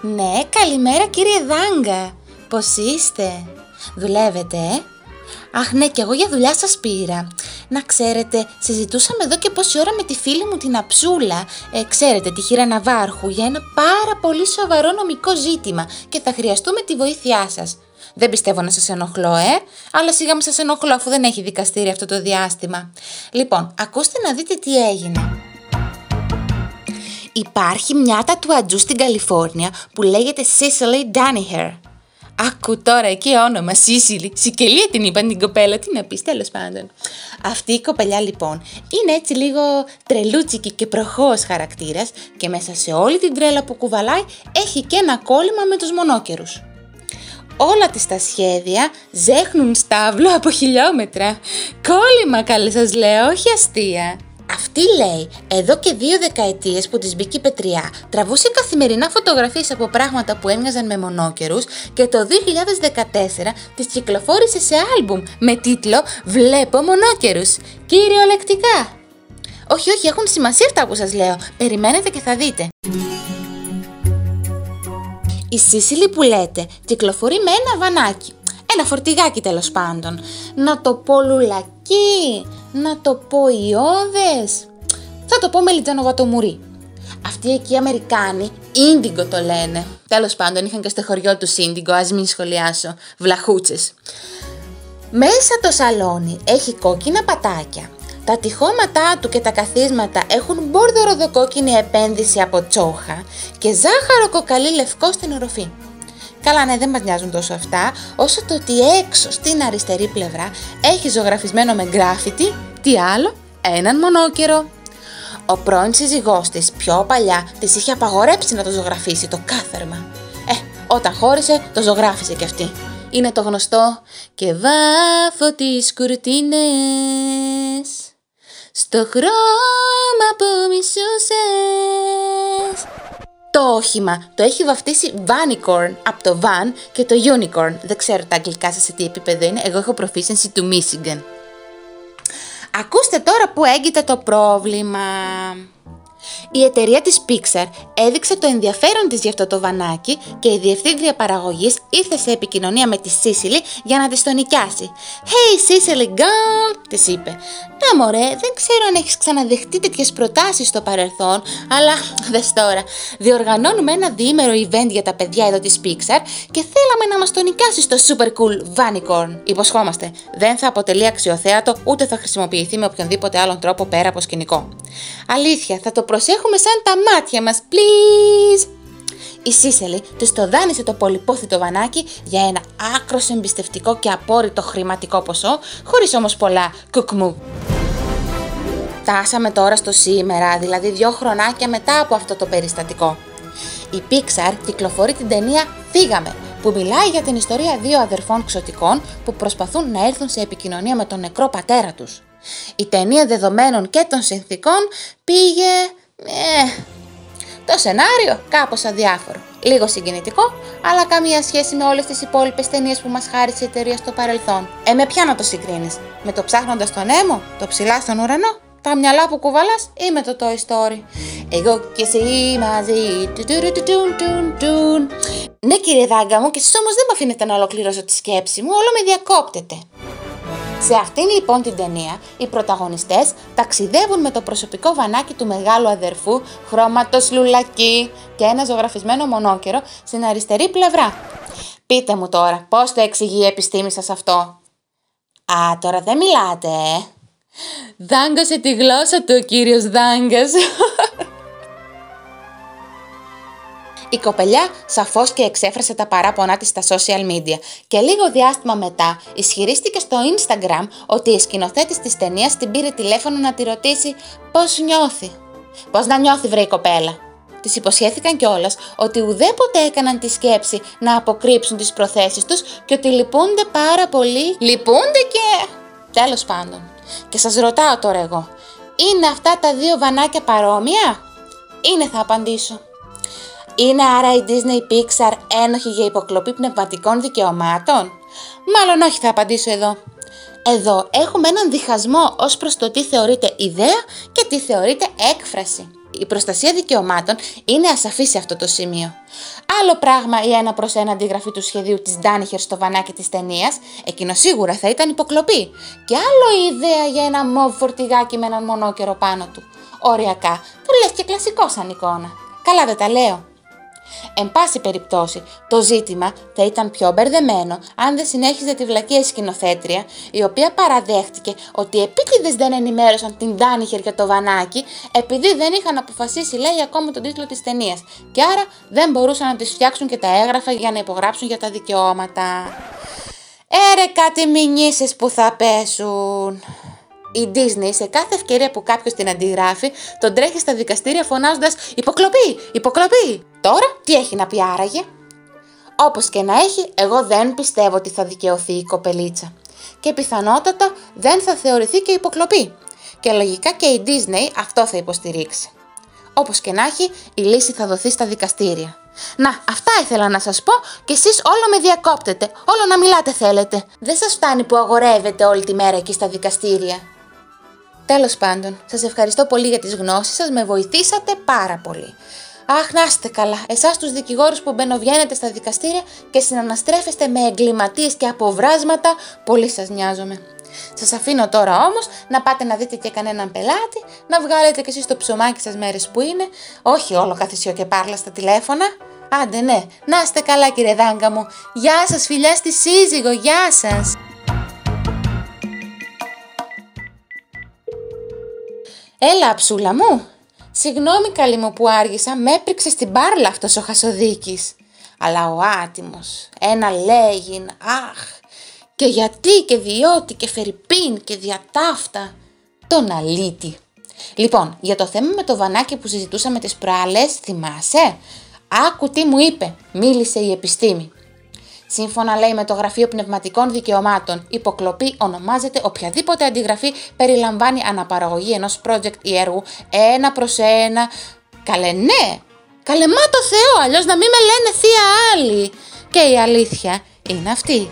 Ναι, καλημέρα κύριε Δάγκα. Πώς είστε, δουλεύετε, ε; Αχ ναι, και εγώ για δουλειά σας πήρα. Να ξέρετε, συζητούσαμε εδώ και πόση ώρα με τη φίλη μου την Αψούλα, ε, ξέρετε, τη χείρα Ναβάρχου, για ένα πάρα πολύ σοβαρό νομικό ζήτημα και θα χρειαστούμε τη βοήθειά σας. Δεν πιστεύω να σας ενοχλώ, ε, αλλά σιγά μην σας ενοχλώ αφού δεν έχει δικαστήρι αυτό το διάστημα. Λοιπόν, ακούστε να δείτε τι έγινε. Υπάρχει μια τατουατζού στην Καλιφόρνια που λέγεται Cicely Daniher. Άκου τώρα εκεί όνομα, Σίσιλη. Σικελία την είπαν την κοπέλα, τι να πεις, τέλος πάντων. Αυτή η κοπελιά λοιπόν είναι έτσι λίγο τρελούτσικη και προχώ χαρακτήρας και μέσα σε όλη την τρέλα που κουβαλάει έχει και ένα κόλλημα με τους μονόκερους. Όλα τις τα σχέδια ζέχνουν στάβλο από χιλιόμετρα. Κόλλημα καλέ σας λέω, όχι αστεία. Αυτή λέει, εδώ και δύο δεκαετίες που της μπήκε η πετριά, τραβούσε καθημερινά φωτογραφίες από πράγματα που έμοιαζαν με μονόκερους και το 2014 τις κυκλοφόρησε σε άλμπουμ με τίτλο «Βλέπω μονόκερους». Κυριολεκτικά! Όχι, όχι, έχουν σημασία αυτά που σας λέω. Περιμένετε και θα δείτε. Η Σίσιλη που λέτε κυκλοφορεί με ένα βανάκι. Ένα φορτηγάκι τέλος πάντων. Να το πω λουλακί, να το πω ιώδες. Θα το πω με βατομουρί. Αυτοί εκεί οι Αμερικάνοι, Ίντιγκο το λένε. Τέλος πάντων είχαν και στο χωριό τους Ίντιγκο, ας μην σχολιάσω. Βλαχούτσες. Μέσα το σαλόνι έχει κόκκινα πατάκια. Τα τυχώματά του και τα καθίσματα έχουν μπόρδο ροδοκόκκινη επένδυση από τσόχα και ζάχαρο κοκαλί λευκό στην οροφή. Καλά, ναι, δεν μας νοιάζουν τόσο αυτά, όσο το ότι έξω στην αριστερή πλευρά έχει ζωγραφισμένο με γκράφιτι, τι άλλο, έναν μονόκερο. Ο πρώην σύζυγός της πιο παλιά της είχε απαγορέψει να το ζωγραφίσει το κάθερμα. Ε, όταν χώρισε το ζωγράφισε κι αυτή. Είναι το γνωστό «Και βάφω τις κουρτίνες στο χρώμα που μισούσες». Το όχημα το έχει βαφτίσει Vanicorn από το Van και το Unicorn. Δεν ξέρω τα αγγλικά σας σε τι επίπεδο είναι. Εγώ έχω proficiency του Michigan. Ακούστε τώρα που έγκυται το πρόβλημα. Η εταιρεία της Pixar έδειξε το ενδιαφέρον της για αυτό το βανάκι και η διευθύντρια παραγωγής ήρθε σε επικοινωνία με τη Σίσιλη για να της το νοικιάσει. «Hey Sicily girl», της είπε. «Να μωρέ, δεν ξέρω αν έχεις ξαναδεχτεί τέτοιες προτάσεις στο παρελθόν, αλλά δες τώρα, διοργανώνουμε ένα διήμερο event για τα παιδιά εδώ της Pixar και θέλαμε να μας το νοικιάσει στο super cool Vanicorn. Υποσχόμαστε, δεν θα αποτελεί αξιοθέατο ούτε θα χρησιμοποιηθεί με οποιονδήποτε άλλον τρόπο πέρα από σκηνικό. Αλήθεια, θα το προσέχουμε σαν τα μάτια μας, please! Η Σίσελη της το δάνεισε το πολυπόθητο βανάκι για ένα άκρο εμπιστευτικό και απόρριτο χρηματικό ποσό, χωρίς όμως πολλά κουκμού. Φτάσαμε τώρα στο σήμερα, δηλαδή δύο χρονάκια μετά από αυτό το περιστατικό. Η Pixar κυκλοφορεί την ταινία «Φύγαμε», που μιλάει για την ιστορία δύο αδερφών ξωτικών που προσπαθούν να έρθουν σε επικοινωνία με τον νεκρό πατέρα τους. Η ταινία δεδομένων και των συνθήκων πήγε... Ε, το σενάριο κάπως αδιάφορο. Λίγο συγκινητικό, αλλά καμία σχέση με όλες τις υπόλοιπες ταινίες που μας χάρισε η εταιρεία στο παρελθόν. Ε, με ποια να το συγκρίνεις, με το ψάχνοντας τον έμο, το ψηλά στον ουρανό, τα μυαλά που κουβαλάς ή με το Toy Story; Εγώ και εσύ μαζί. Ναι κύριε Δάγκα μου, και εσείς όμως δεν με αφήνετε να ολοκληρώσω τη σκέψη μου, όλο με διακόπτεται. Σε αυτήν λοιπόν την ταινία, οι πρωταγωνιστές ταξιδεύουν με το προσωπικό βανάκι του μεγάλου αδερφού, χρώματος λουλακί και ένα ζωγραφισμένο μονόκερο στην αριστερή πλευρά. Πείτε μου τώρα, πώς το εξηγεί η επιστήμη σας αυτό; Α, τώρα δεν μιλάτε, ε. Δάγκωσε τη γλώσσα του ο κύριος Δάγκας. Η κοπελιά σαφώς και εξέφρασε τα παράπονά της στα social media και λίγο διάστημα μετά ισχυρίστηκε στο Instagram ότι η σκηνοθέτης της ταινίας την πήρε τηλέφωνο να τη ρωτήσει πώς νιώθει; Πώς να νιώθει, βρε η κοπέλα; Της υποσχέθηκαν κιόλας ότι ουδέποτε έκαναν τη σκέψη να αποκρύψουν τις προθέσεις τους και ότι λυπούνται πάρα πολύ. Λυπούνται και. Τέλος πάντων. Και σας ρωτάω τώρα εγώ, είναι αυτά τα δύο βανάκια παρόμοια; Είναι θα απαντήσω. Είναι άρα η Disney Pixar ένοχη για υποκλοπή πνευματικών δικαιωμάτων; Μάλλον όχι θα απαντήσω εδώ. Εδώ έχουμε έναν διχασμό ως προς το τι θεωρείται ιδέα και τι θεωρείται έκφραση. η προστασία δικαιωμάτων είναι ασαφής σε αυτό το σημείο. Άλλο πράγμα η ένα προς ένα αντιγραφή του σχεδίου της Ντάνιχερ στο βανάκι της ταινίας, εκείνο σίγουρα θα ήταν υποκλοπή. Και άλλο η ιδέα για ένα μοβ φορτηγάκι με έναν μονόκερο πάνω του. Οριακά, που λες και κλασικό σαν εικόνα. Καλά δεν τα λέω. Εν πάση περιπτώσει, το ζήτημα θα ήταν πιο μπερδεμένο αν δεν συνέχιζε τη βλακία σκηνοθέτρια, η οποία παραδέχτηκε ότι επίτηδες δεν ενημέρωσαν την Ντάνιχερ για το βανάκι, επειδή δεν είχαν αποφασίσει, λέει, ακόμα τον τίτλο της ταινίας. Και άρα δεν μπορούσαν να τη φτιάξουν και τα έγγραφα για να υπογράψουν για τα δικαιώματα. Έρε κάτι μηνύσεις που θα πέσουν η Disney σε κάθε ευκαιρία που κάποιος την αντιγράφει, τον τρέχει στα δικαστήρια φωνάζοντας Υποκλοπή! Υποκλοπή! Τώρα τι έχει να πει άραγε; Όπως και να έχει, εγώ δεν πιστεύω ότι θα δικαιωθεί η κοπελίτσα. Και πιθανότατα δεν θα θεωρηθεί και υποκλοπή. Και λογικά και η Disney αυτό θα υποστηρίξει. Όπως και να έχει, η λύση θα δοθεί στα δικαστήρια. Να, αυτά ήθελα να σας πω και εσείς όλο με διακόπτετε, όλο να μιλάτε θέλετε. Δεν σας φτάνει που αγορεύετε όλη τη μέρα εκεί στα δικαστήρια. Τέλος πάντων, σας ευχαριστώ πολύ για τις γνώσεις σας, με βοηθήσατε πάρα πολύ. Αχ, να είστε καλά. Εσάς τους δικηγόρους που μπαινοβγαίνετε στα δικαστήρια και συναναστρέφεστε με εγκληματίες και αποβράσματα, πολύ σας νοιάζομαι. Σας αφήνω τώρα όμως να πάτε να δείτε και κανέναν πελάτη, να βγάλετε κι εσείς το ψωμάκι σας μέρες που είναι, όχι όλο καθισιό και πάρλα στα τηλέφωνα. Άντε ναι, να είστε καλά κύριε Δάγκα μου. Γεια σας φιλιά στη σύζυγο, γεια σας. Έλα, ψούλα μου. Συγγνώμη καλή μου που άργησα, με έπριξε στην μπάρλα αυτός ο Χασοδίκης. Αλλά ο άτιμος, ένα λέγειν, αχ, και γιατί και διότι και φερρυπίν και διατάφτα, τον αλήτη. Λοιπόν, για το θέμα με το βανάκι που συζητούσαμε τις προάλλες, θυμάσαι; Άκου τι μου είπε, μίλησε η επιστήμη. Σύμφωνα λέει με το Γραφείο Πνευματικών Δικαιωμάτων, υποκλοπή ονομάζεται οποιαδήποτε αντιγραφή περιλαμβάνει αναπαραγωγή ενός project ή έργου ένα προς ένα. Καλέ ναι, καλέ μα το Θεό, αλλιώς να μην με λένε θεία άλλοι. Και η αλήθεια είναι αυτή.